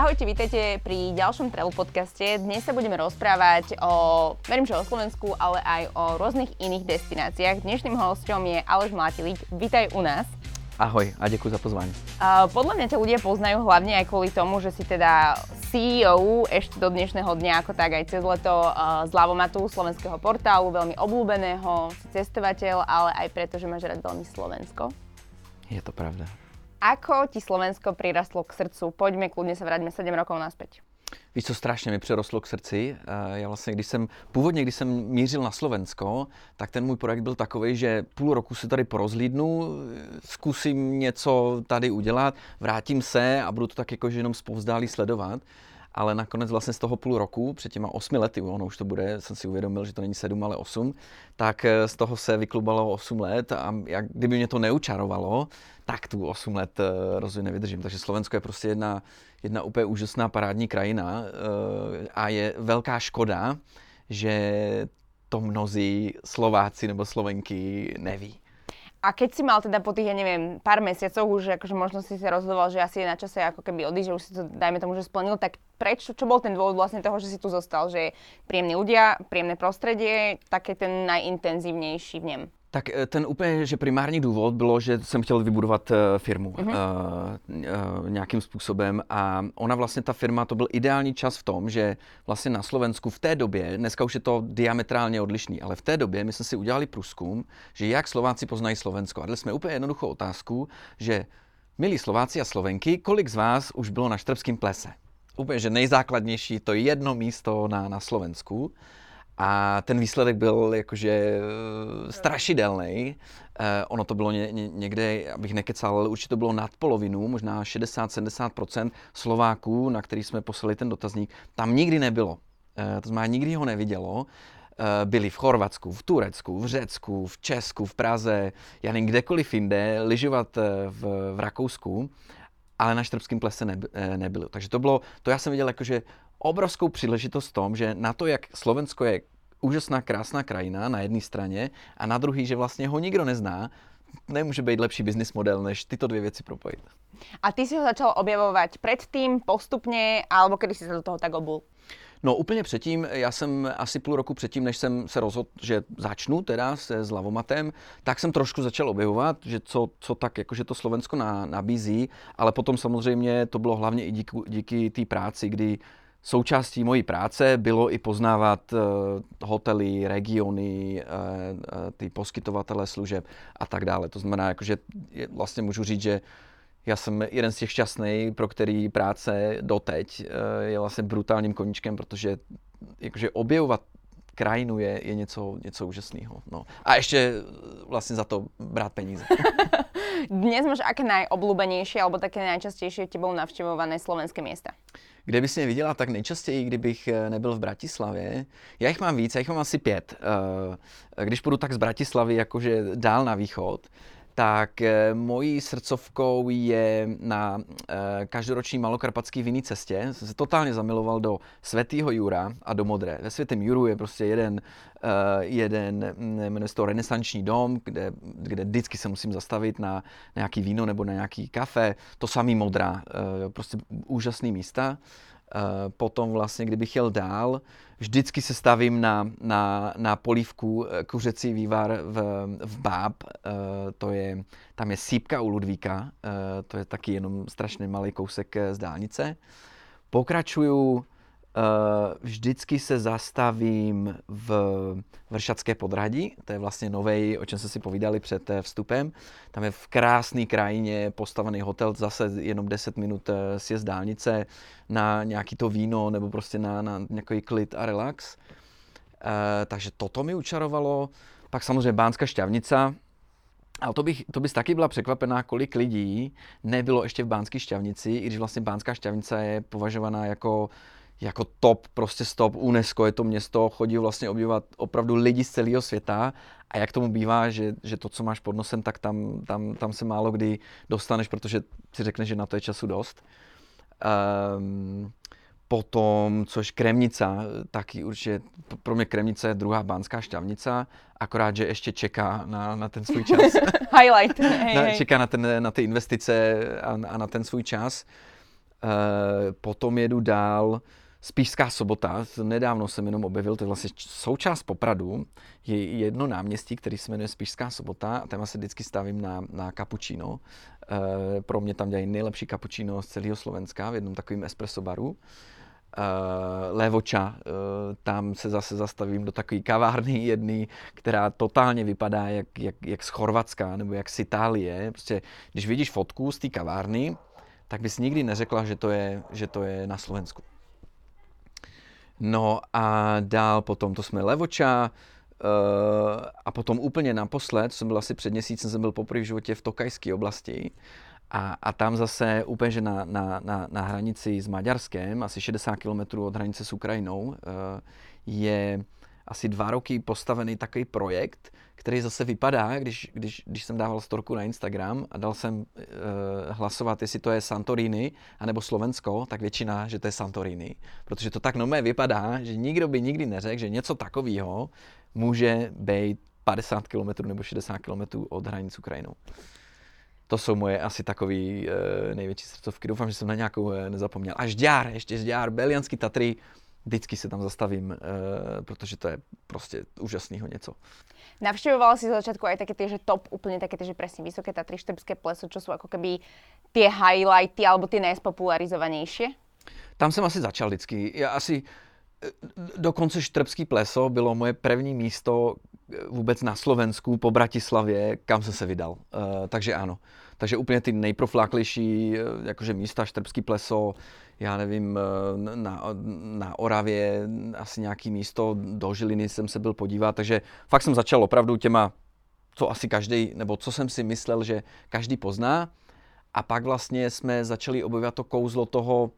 Ahojte, vítajte pri ďalšom travel podcaste. Dnes sa budeme rozprávať o, verím, že o Slovensku, ale aj o rôznych iných destináciách. Dnešným hostom je Aleš Mlátilík. Vítaj u nás. Ahoj a děkuji za pozvání. Uh, podľa mňa ťa ľudia poznajú hlavne aj kvôli tomu, že si teda CEO ešte do dnešného dňa, ako tak aj cez leto uh, z Lavomatu, slovenského portálu, veľmi obľúbeného, si cestovateľ, ale aj preto, že máš rád veľmi Slovensko. Je to pravda. Ako ti Slovensko prirastlo k srdcu? Poďme, kľudne sa vráťme 7 rokov naspäť. Víš, co strašně mi přerostlo k srdci? Já vlastně, když jsem, původně, když jsem mířil na Slovensko, tak ten můj projekt byl takový, že půl roku se tady porozlídnu, zkusím něco tady udělat, vrátím se a budu to tak jakože jenom zpovzdálí sledovat ale nakonec vlastně z toho půl roku, před těma osmi lety, ono už to bude, jsem si uvědomil, že to není sedm, ale osm, tak eh, z toho se vyklubalo osm let a jak, kdyby mě to neučarovalo, tak tu osm let eh, rozhodně nevydržím. Takže Slovensko je prostě jedna, jedna úplně úžasná parádní krajina eh, a je velká škoda, že to mnozí Slováci nebo Slovenky neví. A keď si mal teda po tých, ja neviem, pár mesiacov už akože možno si sa rozhodoval, že asi je na čase ako keby odísť, že už si to, dajme tomu, že splnil, tak prečo, čo bol ten dôvod vlastne toho, že si tu zostal? Že príjemní ľudia, príjemné prostredie, také ten najintenzívnejší v něm? Tak eh, ten úplně, že primární důvod bylo, že jsem chtěl vybudovat eh, firmu mm-hmm. uh, uh, nějakým způsobem a ona vlastně, ta firma, to byl ideální čas v tom, že vlastně na Slovensku v té době, dneska už je to diametrálně odlišný, ale v té době my jsme si udělali průzkum, že jak Slováci poznají Slovensko. A dali jsme úplně jednoduchou otázku, že milí Slováci a Slovenky, kolik z vás už bylo na Štrbském plese? Úplně, že nejzákladnější, to jedno místo na, na Slovensku. A ten výsledek byl jakože eh, strašidelný. Eh, ono to bylo ně, ně, někde, abych nekecal, ale určitě to bylo nad polovinu, možná 60-70% Slováků, na který jsme poslali ten dotazník, tam nikdy nebylo. Eh, to znamená, nikdy ho nevidělo. Byli v Chorvatsku, v Turecku, v Řecku, v Česku, v Praze, já nevím, kdekoliv jinde, lyžovat v, v Rakousku, ale na Štrbském plese ne, eh, nebylo. Takže to bylo, to já jsem viděl jakože obrovskou příležitost v tom, že na to, jak Slovensko je úžasná, krásná krajina na jedné straně a na druhý, že vlastně ho nikdo nezná, nemůže být lepší business model, než tyto dvě věci propojit. A ty si ho začal objevovat předtím, postupně, alebo kdy si se do toho tak obul? No úplně předtím, já jsem asi půl roku předtím, než jsem se rozhodl, že začnu teda se s lavomatem, tak jsem trošku začal objevovat, že co, co tak jakože to Slovensko na, nabízí, ale potom samozřejmě to bylo hlavně i díky, díky té práci, kdy Součástí mojí práce bylo i poznávat uh, hotely, regiony, uh, uh, ty poskytovatele služeb a tak dále. To znamená, jakože vlastně můžu říct, že já jsem jeden z těch šťastných, pro který práce doteď eh, je vlastně brutálním koníčkem, protože jakože objevovat krajinu je, je něco, něco úžasného. No. A ještě eh, vlastně za to brát peníze. Dnes máš aké najobľúbenejšie alebo také najčastejšie tebou navštěvované slovenské města? Kde bys mě viděla tak nejčastěji, kdybych eh, nebyl v Bratislavě? Já jich mám víc, já jich mám asi pět. Když půjdu tak z Bratislavy jakože dál na východ, tak eh, mojí srdcovkou je na eh, každoroční malokarpatský vinný cestě. Jsem se totálně zamiloval do Svatého Jura a do Modré. Ve Světém Juru je prostě jeden, eh, jeden mm, jmenuje se to renesanční dom, kde, kde vždycky se musím zastavit na nějaký víno nebo na nějaký kafe. To samý Modrá, prostě úžasný místa. Eh, potom vlastně, kdybych jel dál, vždycky se stavím na, na, na polívku eh, kuřecí vývar v, v Báb, eh, to je, tam je sípka u Ludvíka, to je taky jenom strašně malý kousek z dálnice. Pokračuju Eh, vždycky se zastavím v Vršacké podradí, to je vlastně nový, o čem jsme si povídali před eh, vstupem. Tam je v krásné krajině postavený hotel, zase jenom 10 minut eh, sjezd dálnice na nějaký to víno nebo prostě na, na nějaký klid a relax. takže toto mi učarovalo. Pak samozřejmě Bánská šťavnica, ale to, bych, to bys taky byla překvapená, kolik lidí nebylo ještě v Bánské šťavnici, i když vlastně Bánská šťavnica je považovaná jako jako top, prostě stop, UNESCO je to město, chodí vlastně objívat opravdu lidi z celého světa a jak tomu bývá, že, že to, co máš pod nosem, tak tam, tam, tam se málo kdy dostaneš, protože si řekneš, že na to je času dost. Um, potom, což Kremnica, taky určitě, pro mě Kremnica je druhá bánská šťavnica, akorát, že ještě čeká na, na ten svůj čas. Highlight. Hej, na, čeká na, ten, na ty investice a, a na ten svůj čas. potom jedu dál, Spíšská sobota, nedávno jsem jenom objevil, to je vlastně součást Popradu, je jedno náměstí, který se jmenuje Spíšská sobota a tam se vždycky stavím na, na cappuccino. E, pro mě tam dělají nejlepší cappuccino z celého Slovenska v jednom takovém espresso baru. E, Levoča, e, tam se zase zastavím do takové kavárny jedný, která totálně vypadá jak, jak, jak z Chorvatska nebo jak z Itálie. Prostě, když vidíš fotku z té kavárny, tak bys nikdy neřekla, že to je, že to je na Slovensku. No a dál potom to jsme Levoča, Uh, a potom úplně naposled, jsem byl asi před měsícem, jsem byl poprvé v životě v Tokajské oblasti. A, a tam zase úplně že na, na, na, na hranici s Maďarskem, asi 60 km od hranice s Ukrajinou, uh, je asi dva roky postavený takový projekt, který zase vypadá, když, když, když jsem dával storku na Instagram a dal jsem uh, hlasovat, jestli to je Santorini anebo Slovensko, tak většina, že to je Santorini. Protože to tak nomé vypadá, že nikdo by nikdy neřekl, že něco takového může být 50 km nebo 60 km od hranic Ukrajinou. To jsou moje asi takový uh, největší srdcovky. Doufám, že jsem na nějakou uh, nezapomněl. A Žďár, ještě Žďár, Belianský Tatry, vždycky se tam zastavím, uh, protože to je prostě úžasného něco. Navštevoval si z začiatku aj také tie, že top, úplne také tie, že presne Vysoké Tatry, Štrbské pleso, čo sú ako keby tie highlighty alebo tie najspopularizovanejšie? Tam jsem asi začal vždycky. Já asi eh, dokonce Štrbský pleso bylo moje první místo eh, vůbec na Slovensku po Bratislavě, kam jsem se vydal. Uh, takže ano. Takže úplně ty nejprofláklejší jakože místa, Štrbský pleso, já nevím, eh, na, na Oravě asi nějaký místo, do Žiliny jsem se byl podívat, takže fakt jsem začal opravdu těma, co asi každý, nebo co jsem si myslel, že každý pozná. A pak vlastně jsme začali objevovat to kouzlo toho,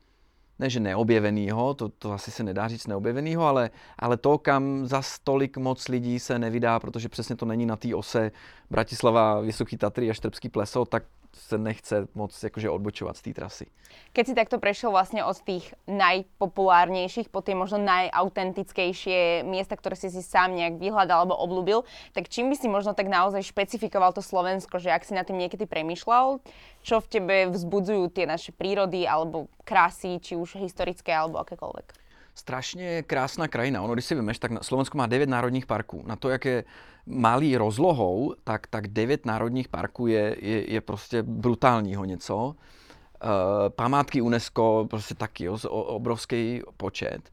ne že neobjevenýho, to, to asi se nedá říct neobjevenýho, ale, ale to, kam za tolik moc lidí se nevydá, protože přesně to není na té ose Bratislava, Vysoký Tatry a Štrbský pleso, tak se nechce moc jakože odbočovat z té trasy. Keď si takto prešiel vlastne od tých najpopulárnejších po tie možno najautentickejšie miesta, ktoré si si sám nejak vyhľadal alebo obľúbil, tak čím by si možno tak naozaj špecifikoval to Slovensko, že ak si na tým niekedy premyšľal, čo v tebe vzbudzujú tie naše prírody alebo krásy, či už historické alebo akékoľvek? Strašně krásná krajina. Ono, když si vymeš, tak Slovensko má 9 národních parků. Na to, jak je malý rozlohou, tak, tak 9 národních parků je, je, je prostě brutálního něco. Uh, památky UNESCO, prostě taky jo, obrovský počet.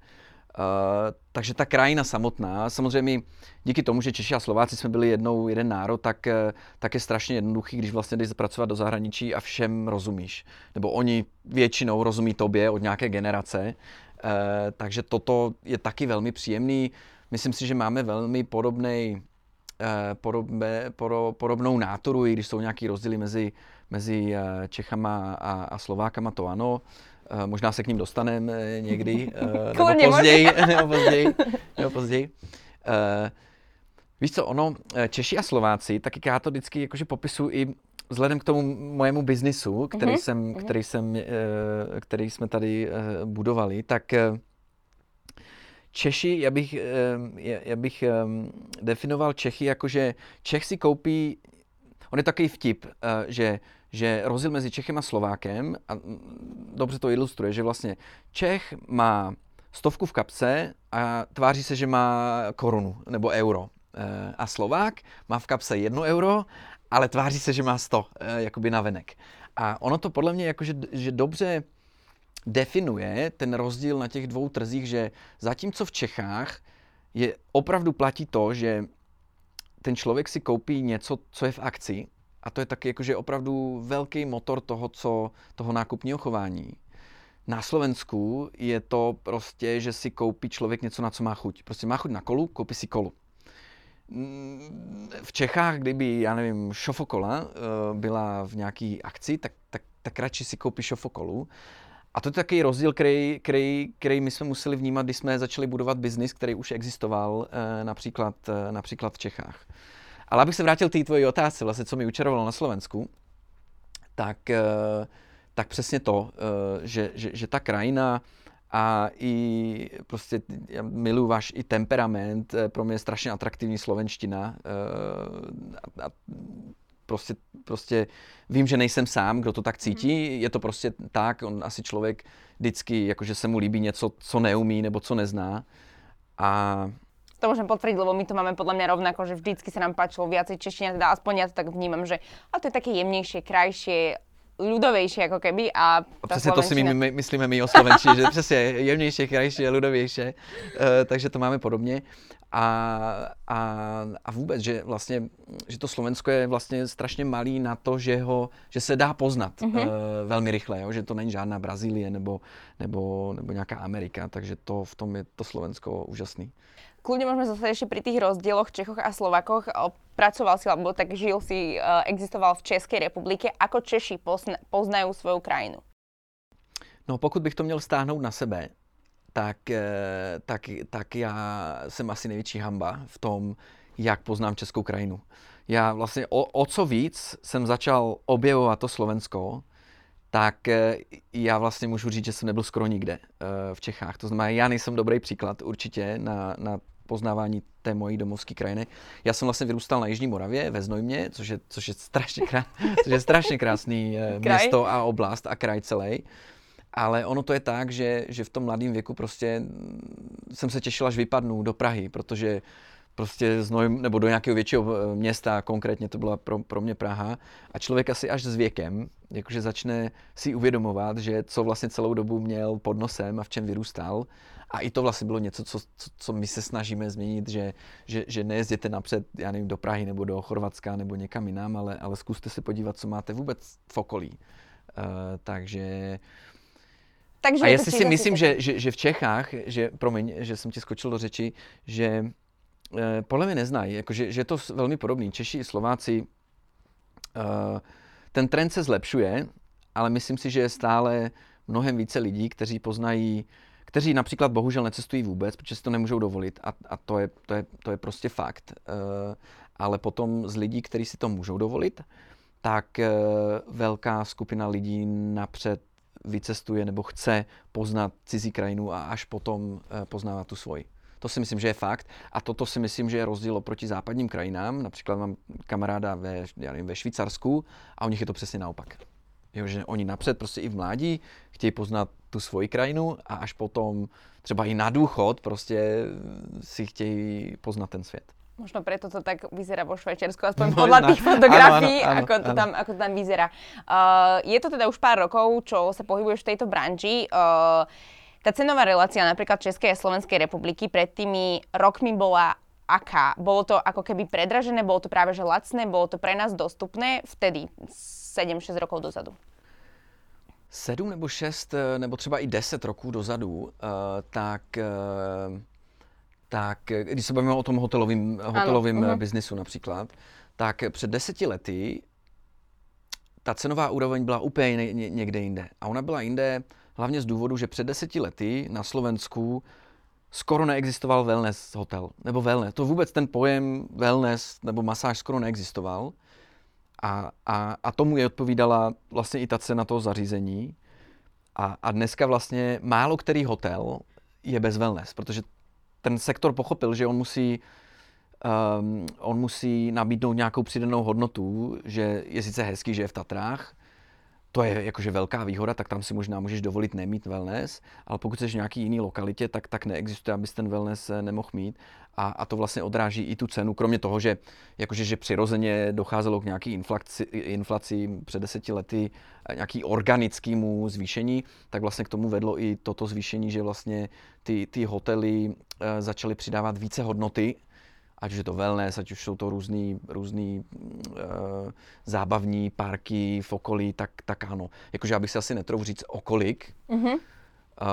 Uh, takže ta krajina samotná, samozřejmě díky tomu, že Češi a Slováci jsme byli jednou jeden národ, tak, eh, tak je strašně jednoduchý, když vlastně jdeš pracovat do zahraničí a všem rozumíš. Nebo oni většinou rozumí tobě od nějaké generace takže toto je taky velmi příjemný. Myslím si, že máme velmi podobný, eh, podobné, poro, podobnou náturu, i když jsou nějaký rozdíly mezi, mezi eh, Čechama a, a Slovákama, to ano. Možná se k ním dostaneme někdy, nebo později, nebo později, nebo později. Víš co, ono, Češi a Slováci, tak já to vždycky jakože popisuju i vzhledem k tomu mojemu biznisu, který, uh-huh. jsem, uh-huh. který, jsem, eh, který jsme tady eh, budovali, tak eh, Češi, já bych, já bych definoval Čechy jako, že Čech si koupí, on je takový vtip, že, že rozdíl mezi Čechem a Slovákem, a dobře to ilustruje, že vlastně Čech má stovku v kapse a tváří se, že má korunu nebo euro. A Slovák má v kapse jedno euro ale tváří se, že má 100, eh, jakoby na venek. A ono to podle mě jakože, že dobře definuje ten rozdíl na těch dvou trzích, že zatímco v Čechách je opravdu platí to, že ten člověk si koupí něco, co je v akci, a to je taky jakože opravdu velký motor toho, co, toho nákupního chování. Na Slovensku je to prostě, že si koupí člověk něco, na co má chuť. Prostě má chuť na kolu, koupí si kolu. Mm, v Čechách, kdyby, já nevím, šofokola eh, byla v nějaký akci, tak, tak, tak radši si koupí šofokolu. A to je takový rozdíl, který, který, který my jsme museli vnímat, když jsme začali budovat biznis, který už existoval eh, například, eh, například v Čechách. Ale abych se vrátil k té tvojí otázce, vlastně, co mi učarovalo na Slovensku, tak, tak přesně to, že, že, že ta krajina, a i prostě já miluji váš i temperament, eh, pro mě je strašně atraktivní slovenština eh, a, a prostě, prostě vím, že nejsem sám, kdo to tak cítí, je to prostě tak, on asi člověk vždycky, jakože se mu líbí něco, co neumí nebo co nezná. A to môžem potvrdiť, lebo my to máme podľa mňa rovnako, že vždycky sa nám páčilo viacej čeština, teda aspoň ja to tak vnímam, že a to je také jemnejšie, krajšie, ľudovější jako keby a ta Přesně to si my, my myslíme my o Slovenči, že přesně jemnější, krajší a ľudovější, uh, takže to máme podobně. A, a, a vůbec, že vlastně, že to Slovensko je vlastně strašně malý na to, že, ho, že se dá poznat mm-hmm. uh, velmi rychle, jo? že to není žádná Brazílie nebo, nebo, nebo nějaká Amerika, takže to v tom je to Slovensko úžasný. Kľudne môžeme zostať ešte pri tých rozdieloch Čechoch a Slovakoch. Pracoval si, alebo tak žil si, existoval v Českej republike. Ako Češi poznajú svoju krajinu? No pokud bych to měl stáhnout na sebe, tak, eh, tak, tak já jsem asi největší hamba v tom, jak poznám českou krajinu. Já vlastně o, o co víc jsem začal objevovat to Slovensko, tak eh, já vlastně můžu říct, že jsem nebyl skoro nikde v Čechách. To znamená, já nejsem dobrý příklad určitě na, na poznávání té mojí domovské krajiny. Já jsem vlastně vyrůstal na Jižní Moravě, ve Znojmě, což je, což je, strašně, krás, což je strašně krásný město a oblast a kraj celý. Ale ono to je tak, že, že v tom mladém věku prostě jsem se těšil, až vypadnu do Prahy, protože prostě znoj, nebo do nějakého většího eh, města, konkrétně to byla pro, pro mě Praha. A člověk asi až s věkem, jakože začne si uvědomovat, že co vlastně celou dobu měl pod nosem a v čem vyrůstal. A i to vlastně bylo něco, co, co, co my se snažíme změnit, že, že, že nejezděte napřed, já nevím, do Prahy nebo do Chorvatska nebo někam jinam, ale, ale zkuste se podívat, co máte vůbec v okolí. Uh, takže takže a jestli si myslím, že, že, že v Čechách, že, promiň, že jsem ti skočil do řeči, že podle mě neznají, jako, že, je to velmi podobný. Češi i Slováci, eh, ten trend se zlepšuje, ale myslím si, že je stále mnohem více lidí, kteří poznají, kteří například bohužel necestují vůbec, protože si to nemůžou dovolit a, a to, je, to, je, to je prostě fakt. Eh, ale potom z lidí, kteří si to můžou dovolit, tak eh, velká skupina lidí napřed vycestuje nebo chce poznat cizí krajinu a až potom eh, poznává tu svoji. To si myslím, že je fakt. A toto si myslím, že je rozdíl oproti západním krajinám. Například mám kamaráda ve, já nevím, ve Švýcarsku a u nich je to přesně naopak. Jo, že oni napřed prostě i v mládí chtějí poznat tu svoji krajinu a až potom třeba i na důchod prostě si chtějí poznat ten svět. Možno preto to tak vyzerá vo Švajčiarsku, aspoň podľa tých fotografií, áno, áno, ako, to tam, ako to tam vyzerá. Uh, je to teda už pár rokov, čo sa pohybuješ v tejto branži. Uh, tá cenová relácia napríklad Českej a Slovenskej republiky pred tými rokmi bola aká? Bolo to ako keby predražené, bolo to práve že lacné, bolo to pre nás dostupné vtedy, 7-6 rokov dozadu? 7 nebo 6, eh, nebo třeba i 10 roků dozadu, uh, tak uh, tak eh, když se bavíme o tom hotelovém, hotelovém ano, biznisu například, tak před deseti lety ta cenová úroveň byla úplně někde jinde. A ona byla jinde hlavně z důvodu, že před deseti lety na Slovensku skoro neexistoval wellness hotel. Nebo wellness. To vůbec ten pojem wellness nebo masáž skoro neexistoval. A, a, a tomu je odpovídala vlastně i ta cena toho zařízení. A, a dneska vlastně málo který hotel je bez wellness, protože ten sektor pochopil, že on musí, um, on musí nabídnout nějakou přidanou hodnotu, že je sice hezký, že je v Tatrách, to je jakože velká výhoda, tak tam si možná můžeš dovolit nemít wellness, ale pokud jsi v nějaký jiný lokalitě, tak, tak neexistuje, abys ten wellness eh, nemohl mít. A, a to vlastně odráží i tu cenu, kromě toho, že, jakože, že přirozeně docházelo k nějaký inflaci, inflaci před deseti lety, eh, nějaký organickému zvýšení, tak vlastně k tomu vedlo i toto zvýšení, že vlastně ty, ty hotely e, začaly přidávat více hodnoty ať už je to wellness, ať už jsou to různý, různý uh, zábavní parky v okolí, tak, tak ano. Jakože já bych si asi netrouf říct okolik, mm-hmm. Uh,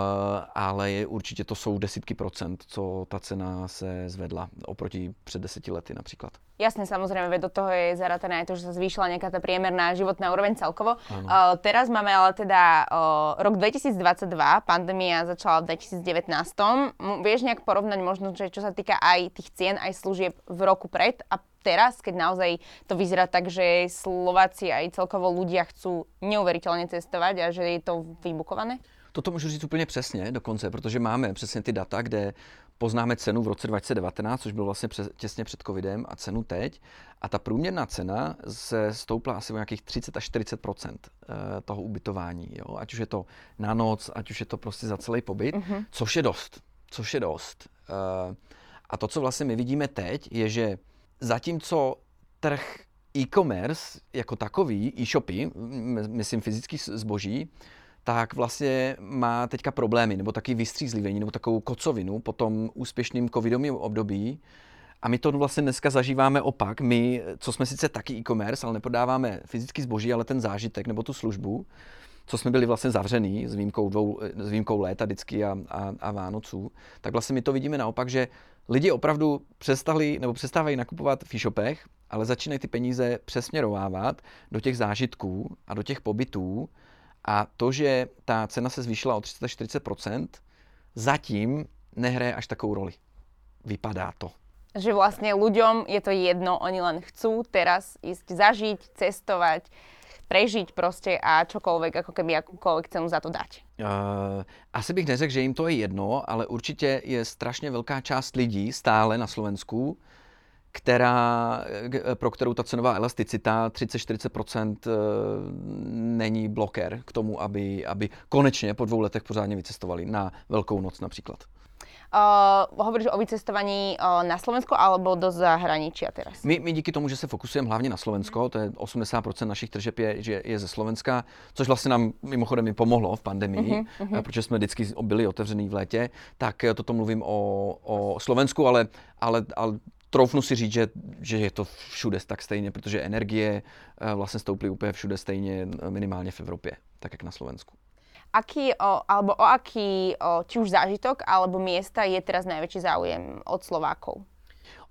ale je, určitě to jsou desítky procent, co ta cena se zvedla oproti před deseti lety například. Jasne, samozrejme, veď do toho je zaratané aj to, že sa zvýšila nejaká tá priemerná životná úroveň celkovo. Uh, teraz máme ale teda uh, rok 2022, pandémia začala v 2019. M- vieš nejak porovnať možno, že čo sa týka aj tých cien, aj služieb v roku pred a teraz, keď naozaj to vyzerá tak, že Slováci aj celkovo ľudia chcú neuveriteľne cestovať a že je to vybukované? Toto můžu říct úplně přesně dokonce, protože máme přesně ty data, kde poznáme cenu v roce 2019, což bylo vlastně přes, těsně před covidem a cenu teď. A ta průměrná cena se stoupla asi o nějakých 30 až 40% toho ubytování. Jo? Ať už je to na noc, ať už je to prostě za celý pobyt, mm-hmm. což je dost. Což je dost. A to, co vlastně my vidíme teď, je, že zatímco trh e-commerce jako takový, e-shopy, myslím fyzický zboží, tak vlastně má teďka problémy, nebo taky vystřízlivění, nebo takovou kocovinu po tom úspěšným covidovém období. A my to vlastně dneska zažíváme opak. My, co jsme sice taky e-commerce, ale neprodáváme fyzický zboží, ale ten zážitek nebo tu službu, co jsme byli vlastně zavřený s výjimkou, dvou, s výjimkou léta vždycky a, a, a Vánoců, tak vlastně my to vidíme naopak, že lidi opravdu přestali nebo přestávají nakupovat v e-shopech, ale začínají ty peníze přesměrovávat do těch zážitků a do těch pobytů. A to, že ta cena se zvýšila o 340%, zatím nehraje až takovou roli. Vypadá to. Že vlastně ľuďom je to jedno, oni len chcú teraz ísť zažiť, cestovať, prežiť prostě a čokoľvek, ako keby akúkoľvek cenu za to dať. Uh, asi bych neřekl, že jim to je jedno, ale určitě je strašně velká část lidí stále na Slovensku, která, pro kterou ta cenová elasticita 30-40% eh, není bloker k tomu, aby, aby konečně po dvou letech pořádně vycestovali na Velkou noc například. Uh, hovoríš o vycestovaní uh, na Slovensku alebo do zahraničia teraz? My, my díky tomu, že se fokusujeme hlavně na Slovensko, to je 80% našich tržeb je, že je ze Slovenska, což vlastně nám mimochodem i pomohlo v pandemii, uh-huh, uh-huh. protože jsme vždycky byli otevřený v létě, tak toto mluvím o, o Slovensku, ale, ale, ale troufnu si říct, že, že je to všude tak stejně, protože energie vlastně stouply úplně všude stejně, minimálně v Evropě, tak jak na Slovensku aký, o, alebo o aký, o, či už zážitok, alebo miesta je teraz najväčší záujem od Slovákov?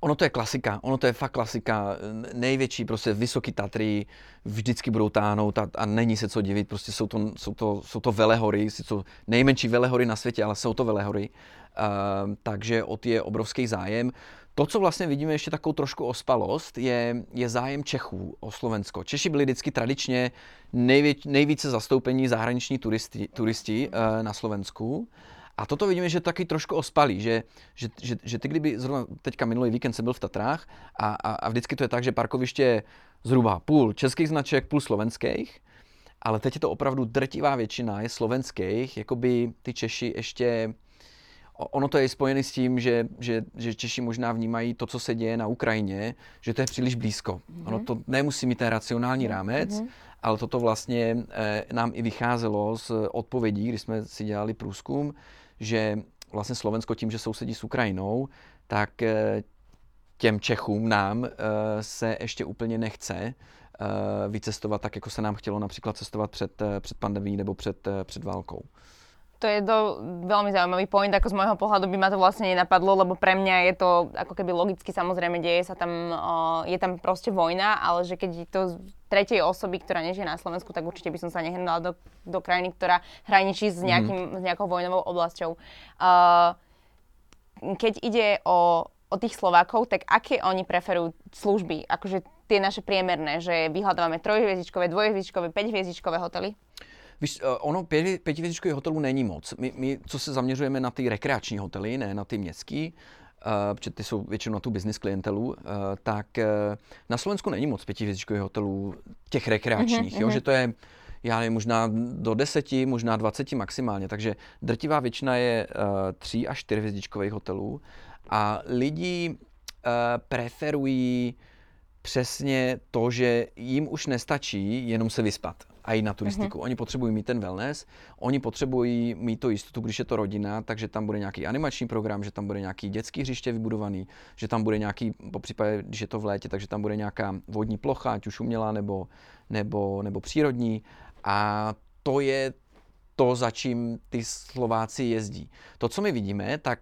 Ono to je klasika, ono to je fakt klasika. Největší prostě vysoký Tatry vždycky budou táhnout a, a není se co divit, prostě jsou to, jsou to, jsou to velehory, jsou nejmenší velehory na světě, ale jsou to velehory. Uh, takže o ty je obrovský zájem. To, co vlastně vidíme ještě takovou trošku ospalost, je, je zájem Čechů o Slovensko. Češi byli vždycky tradičně nejvě, nejvíce zastoupení zahraniční turisti, turisti uh, na Slovensku. A toto vidíme, že taky trošku ospalí, že, že, že, že ty kdyby zrovna teďka minulý víkend jsem byl v Tatrách a, a, a vždycky to je tak, že parkoviště je zhruba půl českých značek, půl slovenských, ale teď je to opravdu drtivá většina je slovenských, jakoby ty Češi ještě ono to je spojené s tím, že, že, že Češi možná vnímají to, co se děje na Ukrajině, že to je příliš blízko. Mm-hmm. Ono to nemusí mít ten racionální rámec, mm-hmm. ale toto vlastně eh, nám i vycházelo z odpovědí, když jsme si dělali průzkum, že vlastně Slovensko tím, že sousedí s Ukrajinou, tak eh, těm Čechům nám eh, se ještě úplně nechce eh, vycestovat tak, jako se nám chtělo například cestovat před, eh, před pandemí nebo před, eh, před válkou to je do, veľmi zaujímavý point, ako z môjho pohľadu by ma to vlastne nenapadlo, lebo pre mňa je to ako keby logicky samozrejme deje sa tam, uh, je tam proste vojna, ale že keď to tretej osoby, ktorá nežije na Slovensku, tak určite by som sa nehnula do, do krajiny, ktorá hraničí s, nejakým, mm. s nejakou vojnovou oblasťou. Uh, keď ide o, o tých Slovákov, tak aké oni preferujú služby? Akože tie naše priemerné, že vyhľadávame trojhviezdičkové, dvojhviezdičkové, päťhviezdičkové hotely? Víš, eh, ono pěti, pětivězdičkových hotelů není moc. My, my, co se zaměřujeme na ty rekreační hotely, ne na ty městský, Uh, protože ty jsou většinou na tu business klientelu, uh, tak uh, na Slovensku není moc pětivězdičkových hotelů těch rekreačních, mm-hmm. jo, že to je, já nevím, možná do deseti, možná dvaceti maximálně, takže drtivá většina je uh, tří až čtyřhvězdičkových hotelů a lidi uh, preferují přesně to, že jim už nestačí jenom se vyspat a jít na turistiku. Mm-hmm. Oni potřebují mít ten wellness, oni potřebují mít to jistotu, když je to rodina, takže tam bude nějaký animační program, že tam bude nějaký dětský hřiště vybudovaný, že tam bude nějaký, po případě, když je to v létě, takže tam bude nějaká vodní plocha, ať už umělá nebo, nebo, nebo přírodní. A to je to, za čím ty Slováci jezdí. To, co my vidíme, tak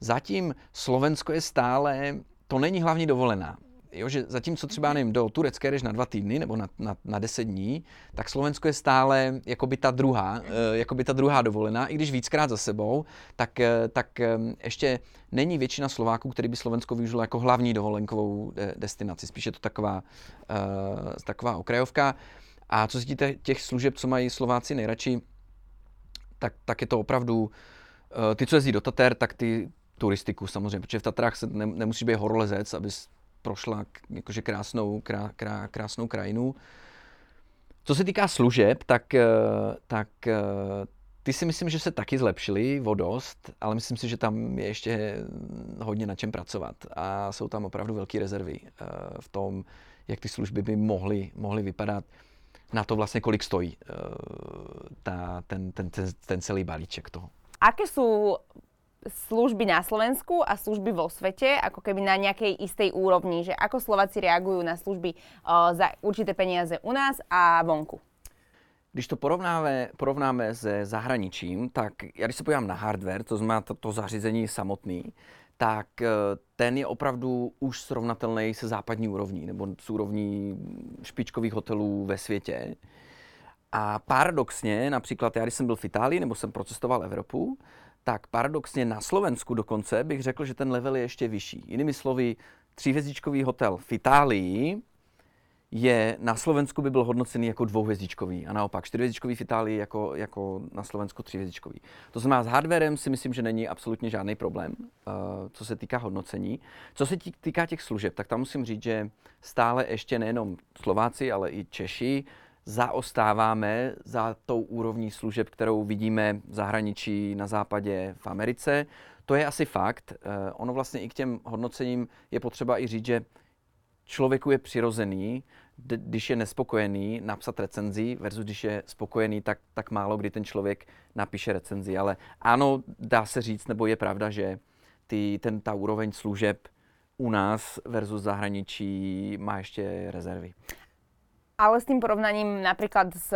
zatím Slovensko je stále, to není hlavní dovolená. Jo, že zatímco třeba nevím, do Turecka jdeš na dva týdny nebo na, na, na deset dní, tak Slovensko je stále jakoby ta druhá, eh, jakoby ta druhá dovolená, i když víckrát za sebou, tak, eh, tak eh, ještě není většina Slováků, který by Slovensko využilo jako hlavní dovolenkovou destinaci. Spíše je to taková, taková okrajovka. A co se týče těch služeb, co mají Slováci nejradši, tak, tak je to opravdu, ty, co jezdí do Tater, tak ty turistiku samozřejmě, protože v Tatrách se ne, nemusí být horolezec, abys prošla jakože krásnou, krá, krá, krásnou krajinu. Co se týká služeb, tak, eh, tak eh, ty si myslím, že se taky zlepšily vodost, ale myslím si, že tam je ještě hodně na čem pracovat. A jsou tam opravdu velké rezervy eh, v tom, jak ty služby by mohly, mohly vypadat na to vlastně, kolik stojí ta, ten, ten, ten, ten celý balíček toho. Aké sú služby na Slovensku a služby vo svete, ako keby na nejakej istej úrovni, že ako Slováci reagujú na služby uh, za určité peniaze u nás a vonku? Když to porovnáme, porovnáme se zahraničím, tak já když se podívám na hardware, to znamená to, to zařízení samotný, tak eh, ten je opravdu už srovnatelný se západní úrovní, nebo s úrovní špičkových hotelů ve světě. A paradoxně, například já, když jsem byl v Itálii, nebo jsem procestoval Evropu, tak paradoxně na Slovensku dokonce bych řekl, že ten level je ještě vyšší. Jinými slovy, tříhvězdičkový hotel v Itálii je na Slovensku by byl hodnocený jako dvouhvězdičkový a naopak čtyřhvězdičkový v Itálii jako, jako na Slovensku tříhvězdičkový. To znamená, s hardwarem si myslím, že není absolutně žádný problém, uh, co se týká hodnocení. Co se týká těch služeb, tak tam musím říct, že stále ještě nejenom Slováci, ale i Češi zaostáváme za tou úrovní služeb, kterou vidíme v zahraničí, na západě, v Americe. To je asi fakt. Eh, ono vlastně i k těm hodnocením je potřeba i říct, že člověku je přirozený, když je nespokojený, napsat recenzi, versus když je spokojený, tak, tak málo kdy ten člověk napíše recenzi. Ale ano, dá se říct, nebo je pravda, že ty, ten, ta úroveň služeb u nás versus zahraničí má ještě rezervy. Ale s tým porovnaním napríklad z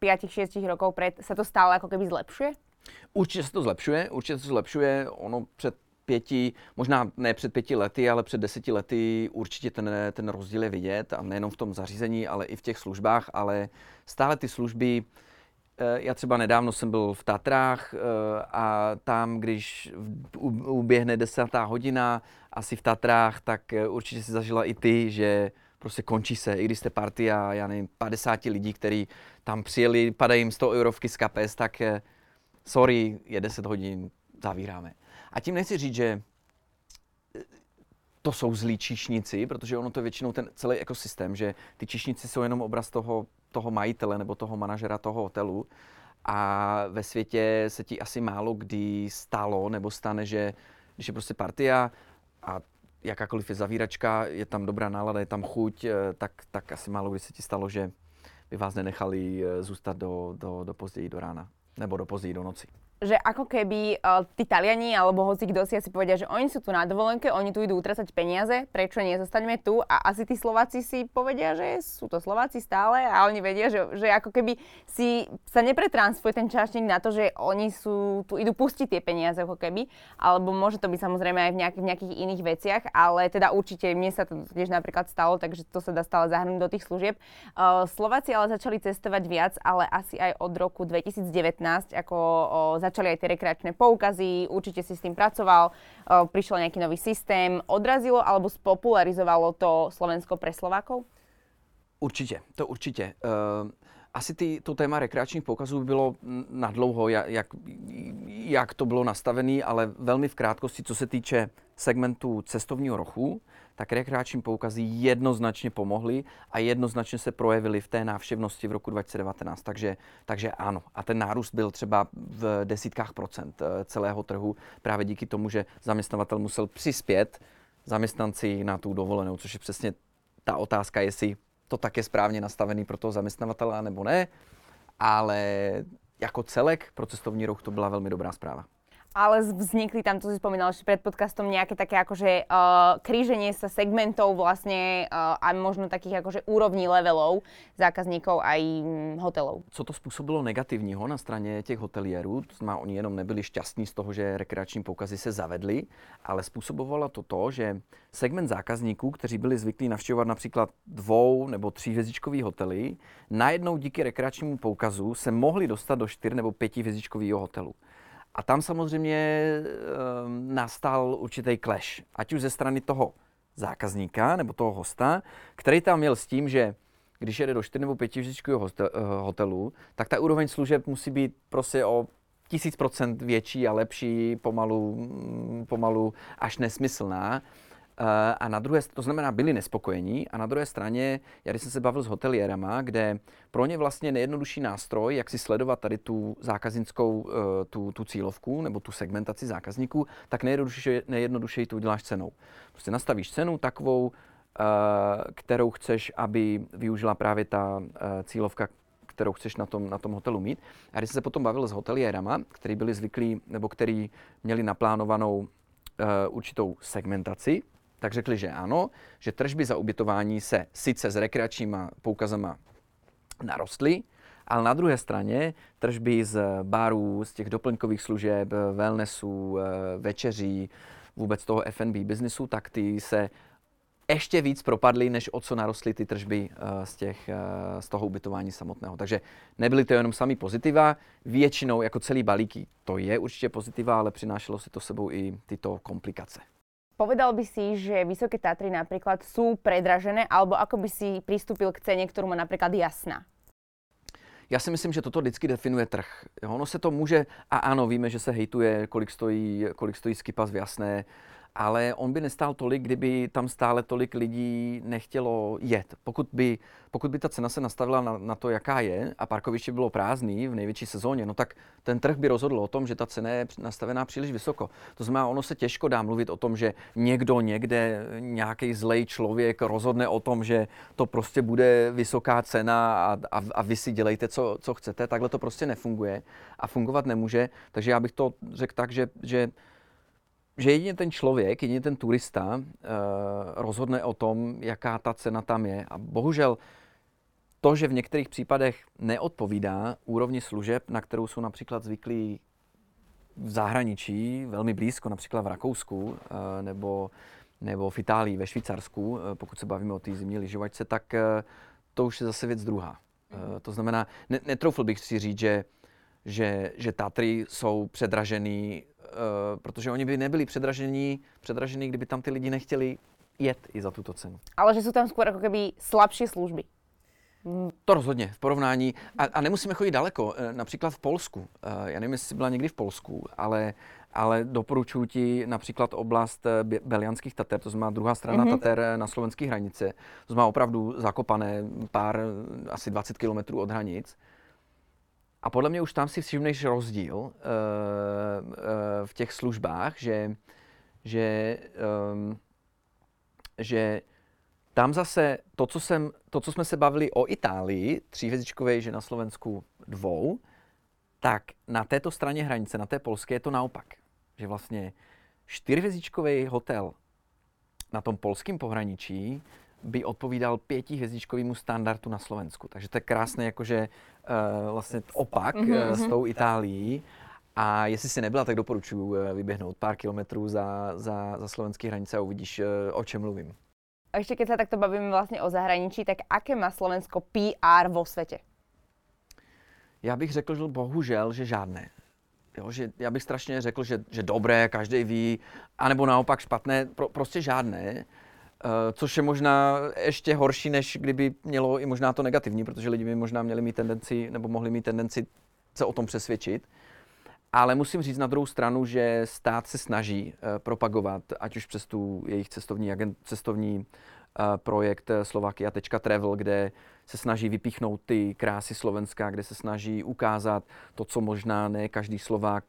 5-6 rokov pred sa to stále ako keby zlepšuje? Určitě se to zlepšuje, určitě se to zlepšuje. Ono před pěti, možná ne před pěti lety, ale před deseti lety určitě ten, ten rozdíl je vidět a nejenom v tom zařízení, ale i v těch službách, ale stále ty služby, eh, já třeba nedávno jsem byl v Tatrách eh, a tam, když uběhne desátá hodina asi v Tatrách, tak eh, určitě si zažila i ty, že prostě končí se, i když jste partia, já nevím, 50 lidí, kteří tam přijeli, padají jim 100 eurovky z kapes, tak eh, sorry, je 10 hodin, zavíráme. A tím nechci říct, že eh, to jsou zlí číšníci, protože ono to je většinou ten celý ekosystém, že ty číšníci jsou jenom obraz toho, toho majitele nebo toho manažera toho hotelu a ve světě se ti asi málo kdy stalo nebo stane, že když je prostě partia a jakákoliv je zavíračka, je tam dobrá nálada, je tam chuť, eh, tak, tak asi málo kdy se ti stalo, že by vás nenechali eh, zůstat do, do, do později do rána nebo do později do noci že ako keby uh, tí Taliani alebo hoci kto si asi povedia, že oni sú tu na dovolenke, oni tu idú utracať peniaze, prečo nie, zostaňme tu a asi tí Slováci si povedia, že sú to Slováci stále a oni vedia, že, že ako keby si sa nepretransfuje ten čašník na to, že oni sú, tu idú pustiť tie peniaze ako keby, alebo môže to byť samozrejme aj v, nejak, v nejakých iných veciach, ale teda určite mne sa to tiež napríklad stalo, takže to sa dá stále zahrnúť do tých služieb. Uh, Slováci ale začali cestovať viac, ale asi aj od roku 2019, ako uh, začali aj tie rekreačné poukazy, určite si s tým pracoval, prišiel nejaký nový systém, odrazilo alebo spopularizovalo to Slovensko pre Slovákov? Určitě, to určitě. Asi ty, to téma rekreačních poukazů by bylo na dlouho, jak, jak to bylo nastavené, ale velmi v krátkosti, co se týče segmentu cestovního rochu, tak rekreační poukazy jednoznačně pomohly a jednoznačně se projevily v té návštěvnosti v roku 2019. Takže, takže ano. A ten nárůst byl třeba v desítkách procent eh, celého trhu právě díky tomu, že zaměstnavatel musel přispět zaměstnanci na tu dovolenou, což je přesně ta otázka, jestli to tak je správně nastavený pro toho zaměstnavatele nebo ne, ale jako celek pro cestovní ruch to byla velmi dobrá zpráva ale vznikli tam, to si spomínal ešte pred podcastom, nejaké také akože uh, kríženie sa segmentov vlastne uh, a možno takých akože úrovní levelov zákazníkov aj um, hotelov. Co to způsobilo negativního na straně těch hotelierů, znamená, oni jenom nebyli šťastní z toho, že rekreační poukazy se zavedly, ale způsobovalo to to, že segment zákazníků, kteří byli zvyklí navštěvovat například dvou nebo tříhvězdičkový hotely, najednou díky rekreačnímu poukazu se mohli dostat do čtyř nebo pěti hvězdičkového hotelu. A tam samozřejmě um, nastal určitý clash, ať už ze strany toho zákazníka nebo toho hosta, který tam měl s tím, že když jede do 4 nebo 5 hvězdičkového eh, hotelu, tak ta úroveň služeb musí být prostě o tisíc procent větší a lepší, pomalu, mm, pomalu až nesmyslná. Eh, a na druhé, to znamená, byli nespokojení a na druhé straně, já když jsem se bavil s hoteliérama, kde pro ně vlastně nejjednodušší nástroj, jak si sledovat tady tu zákaznickou, eh, tu, tu cílovku nebo tu segmentaci zákazníků, tak nejjednodušeji, nejjednodušeji to uděláš cenou. Prostě nastavíš cenu takovou, eh, kterou chceš, aby využila právě ta cílovka, kterou chceš na tom, na tom hotelu mít. A když jsem se potom bavil s hoteliérama, kteří byli zvyklí, nebo kteří měli naplánovanou určitou segmentaci tak řekli, že ano, že tržby za ubytování se sice s rekreačníma poukazama narostly, ale na druhé straně tržby z barů, z těch doplňkových služeb, wellnessů, eh, večeří, vůbec toho F&B biznisu, tak ty se ještě víc propadly, než o co narostly ty tržby eh, z, těch, eh, z toho ubytování samotného. Takže nebyly to jenom sami pozitiva, většinou jako celý balíky to je určitě pozitiva, ale přinášelo si to sebou i tyto komplikace. Povedal by si, že Vysoké Tatry napríklad sú predražené, alebo ako by si pristúpil k cene, ktorú má napríklad Jasná? Já si myslím, že toto vždycky definuje trh. Ono se to může, a ano, víme, že se hejtuje, kolik stojí, kolik stojí skipas v jasné, ale on by nestál tolik, kdyby tam stále tolik lidí nechtělo jet. Pokud by, pokud by ta cena se nastavila na, na to, jaká je, a parkoviště bylo prázdný v největší sezóně, no tak ten trh by rozhodl o tom, že ta cena je nastavená příliš vysoko. To znamená, ono se těžko dá mluvit o tom, že někdo někde, nějaký zlej člověk rozhodne o tom, že to prostě bude vysoká cena a, a, a vy si dělejte, co, co chcete. Takhle to prostě nefunguje a fungovat nemůže. Takže já bych to řekl tak, že, že že jedině ten člověk, jedině ten turista uh, rozhodne o tom, jaká ta cena tam je. A bohužel to, že v některých případech neodpovídá úrovni služeb, na kterou jsou například zvyklí v zahraničí, velmi blízko, například v Rakousku uh, nebo, nebo v Itálii, ve Švýcarsku, uh, pokud se bavíme o té zimní lyžovačce, tak uh, to už je zase věc druhá. Uh, to znamená, ne, netroufl bych si říct, že, že, že Tatry jsou předražený uh, protože oni by nebyli předražení, předražení, kdyby tam ty lidi nechtěli jet i za tuto cenu. Ale že jsou tam skôr jako keby slabší služby. To rozhodně, v porovnání. A, a nemusíme chodit daleko. Eh, například v Polsku. Eh, já nevím, jestli jsi byla někdy v Polsku, ale, ale doporučuji ti například oblast Belianských Tater, to znamená druhá strana mm-hmm. Tater na slovenské hranice. To znamená opravdu zakopané pár, asi 20 kilometrů od hranic. A podle mě už tam si všimneš rozdíl uh, uh, v těch službách, že, že, um, že tam zase to co, jsem, to, co jsme se bavili o Itálii, tříhvězdičkové, že na Slovensku dvou, tak na této straně hranice, na té polské, je to naopak. Že vlastně čtyřhvězdičkový hotel na tom polském pohraničí by odpovídal pětihvězdičkovému standardu na Slovensku. Takže to je krásné jakože uh, vlastně opak mm-hmm. s tou Itálií. A jestli si nebyla, tak doporučuji uh, vyběhnout pár kilometrů za, za, za slovenské hranice a uvidíš, o čem mluvím. A ešte keď sa takto bavíme vlastne o zahraničí, tak aké má Slovensko PR vo svete? Já bych řekl, že bohužel, že žádné. Jo, že já bych strašně řekl, že, že dobré, každý ví, anebo naopak špatné, pro, prostě žádné. Eh, což je možná ještě horší, než kdyby mělo i možná to negativní, protože lidi by možná měli mít tendenci, nebo mohli mít tendenci se o tom přesvědčit. Ale musím říct na druhou stranu, že stát se snaží uh, propagovat, ať už přes tu jejich cestovní, agent, cestovní uh, projekt Slovakia.travel, kde se snaží vypíchnout ty krásy Slovenska, kde se snaží ukázat to, co možná ne každý Slovák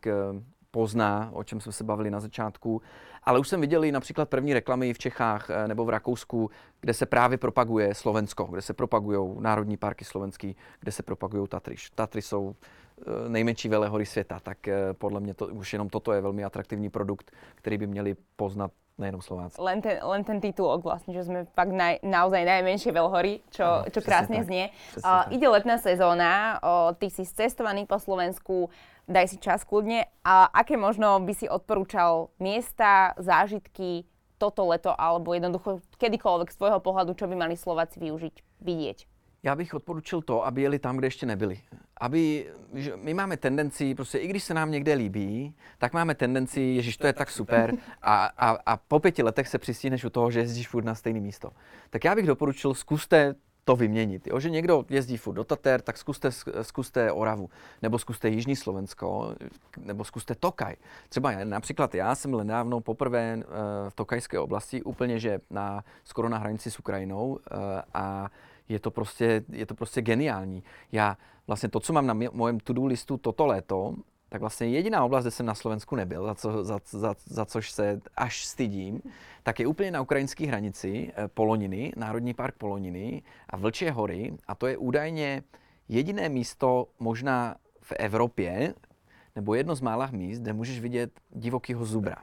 pozná, o čem jsme se bavili na začátku. Ale už jsem viděl i například první reklamy v Čechách eh, nebo v Rakousku, kde se právě propaguje Slovensko, kde se propagují národní parky slovenský, kde se propagují Tatry. Tatry jsou eh, nejmenší velehory světa, tak eh, podle mě to, už jenom toto je velmi atraktivní produkt, který by měli poznat nejenom Slováci. Len ten, len ten titulok vlastne, že sme fakt naj, naozaj najmenšie veľhory, čo, no, čo krásne tak. znie. Uh, ide letná sezóna, uh, ty si cestovaný po Slovensku, daj si čas kľudne. A aké možno by si odporúčal miesta, zážitky toto leto, alebo jednoducho kedykoľvek z tvojho pohľadu, čo by mali Slováci využiť, vidieť? Já bych odporučil to, aby jeli tam, kde ještě nebyli. Aby, že my máme tendenci, prostě i když se nám někde líbí, tak máme tendenci, ježiš, to je tak super a, a, a po pěti letech se přistihneš u toho, že jezdíš furt na stejné místo. Tak já bych doporučil, zkuste to vyměnit. Jo? Že někdo jezdí furt do Tater, tak zkuste, zkuste Oravu, nebo zkuste Jižní Slovensko, nebo zkuste Tokaj. Třeba například já jsem nedávno poprvé v Tokajské oblasti, úplně že na, skoro na hranici s Ukrajinou a je to prostě, je to prostě geniální. Já vlastně to, co mám na mojem to-do listu toto léto, tak vlastně jediná oblast, kde jsem na Slovensku nebyl, za, co, za, za, za což se až stydím, tak je úplně na ukrajinské hranici eh, Poloniny, Národní park Poloniny a Vlčie hory. A to je údajně jediné místo možná v Evropě, nebo jedno z mála míst, kde můžeš vidět divokýho zubra.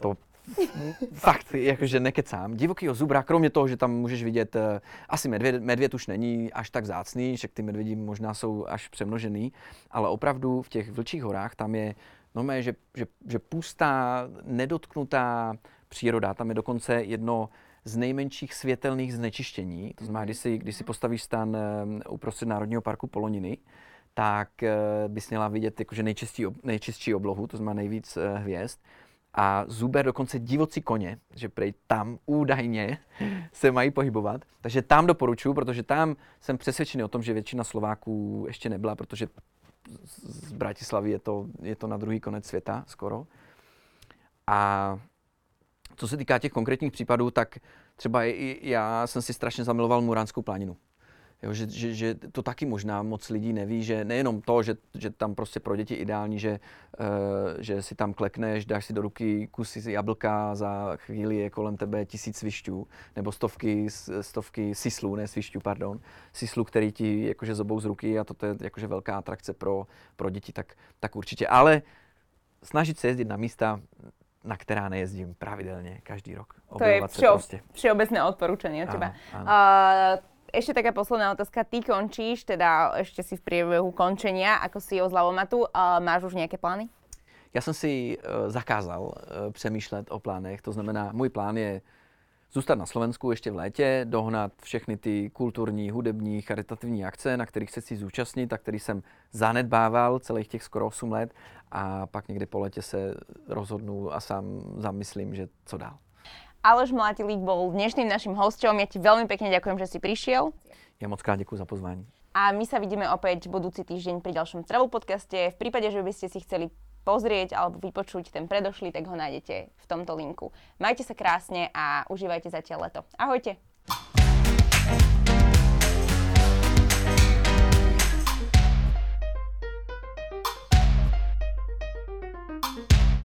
To Fakt, jakože nekecám. Divokýho zubra, kromě toho, že tam můžeš vidět, uh, asi medvěd, medvěd už není až tak zácný, že ty medvědi možná jsou až přemnožený, ale opravdu v těch vlčích horách tam je no že, že, že pustá, nedotknutá příroda. Tam je dokonce jedno z nejmenších světelných znečištění. To znamená, když si, když si postavíš stan uh, uprostřed Národního parku Poloniny, tak uh, bys měla vidět jakože nejčistší, nejčistší oblohu, to znamená nejvíc hvězd a Zuber dokonce divocí koně, že prej tam údajně se mají pohybovat. Takže tam doporučuji, protože tam jsem přesvědčený o tom, že většina Slováků ještě nebyla, protože z Bratislavy je to, je to na druhý konec světa skoro. A co se týká těch konkrétních případů, tak třeba já jsem si strašně zamiloval Muránskou planinu. Jo, že, že, že to taky možná moc lidí neví, že nejenom to, že, že tam prostě pro děti ideální, že, uh, že si tam klekneš, dáš si do ruky kusy jablka, za chvíli je kolem tebe tisíc svišťů, nebo stovky, stovky sislů, ne svišťů, pardon, sislů, který ti jakože zobou z ruky a to je jakože velká atrakce pro, pro děti, tak, tak určitě. Ale snažit se jezdit na místa, na která nejezdím pravidelně každý rok. To je všeo, prostě. všeobecné odporúčanie od teba. Áno, áno. Uh, ešte taká posledná otázka. Ty končíš, teda ešte si v priebehu končenia, ako si o Zlavomatu. Máš už nějaké plány? Já jsem si uh, zakázal uh, přemýšlet o plánech. To znamená, můj plán je zůstat na Slovensku ještě v létě, dohnat všechny ty kulturní, hudební, charitativní akce, na kterých se chci zúčastnit a který jsem zanedbával celých těch skoro 8 let a pak někdy po letě se rozhodnu a sám zamyslím, že co dál. Aleš Mlátilík bol dnešným našim hosťom. Ja ti veľmi pekne ďakujem, že si prišiel. Ja moc krát ďakujem za pozvání. A my sa vidíme opäť budúci týždeň pri ďalšom Travel podcaste. V prípade, že by ste si chceli pozrieť alebo vypočuť ten predošlý, tak ho nájdete v tomto linku. Majte sa krásne a užívajte zatiaľ leto. Ahojte.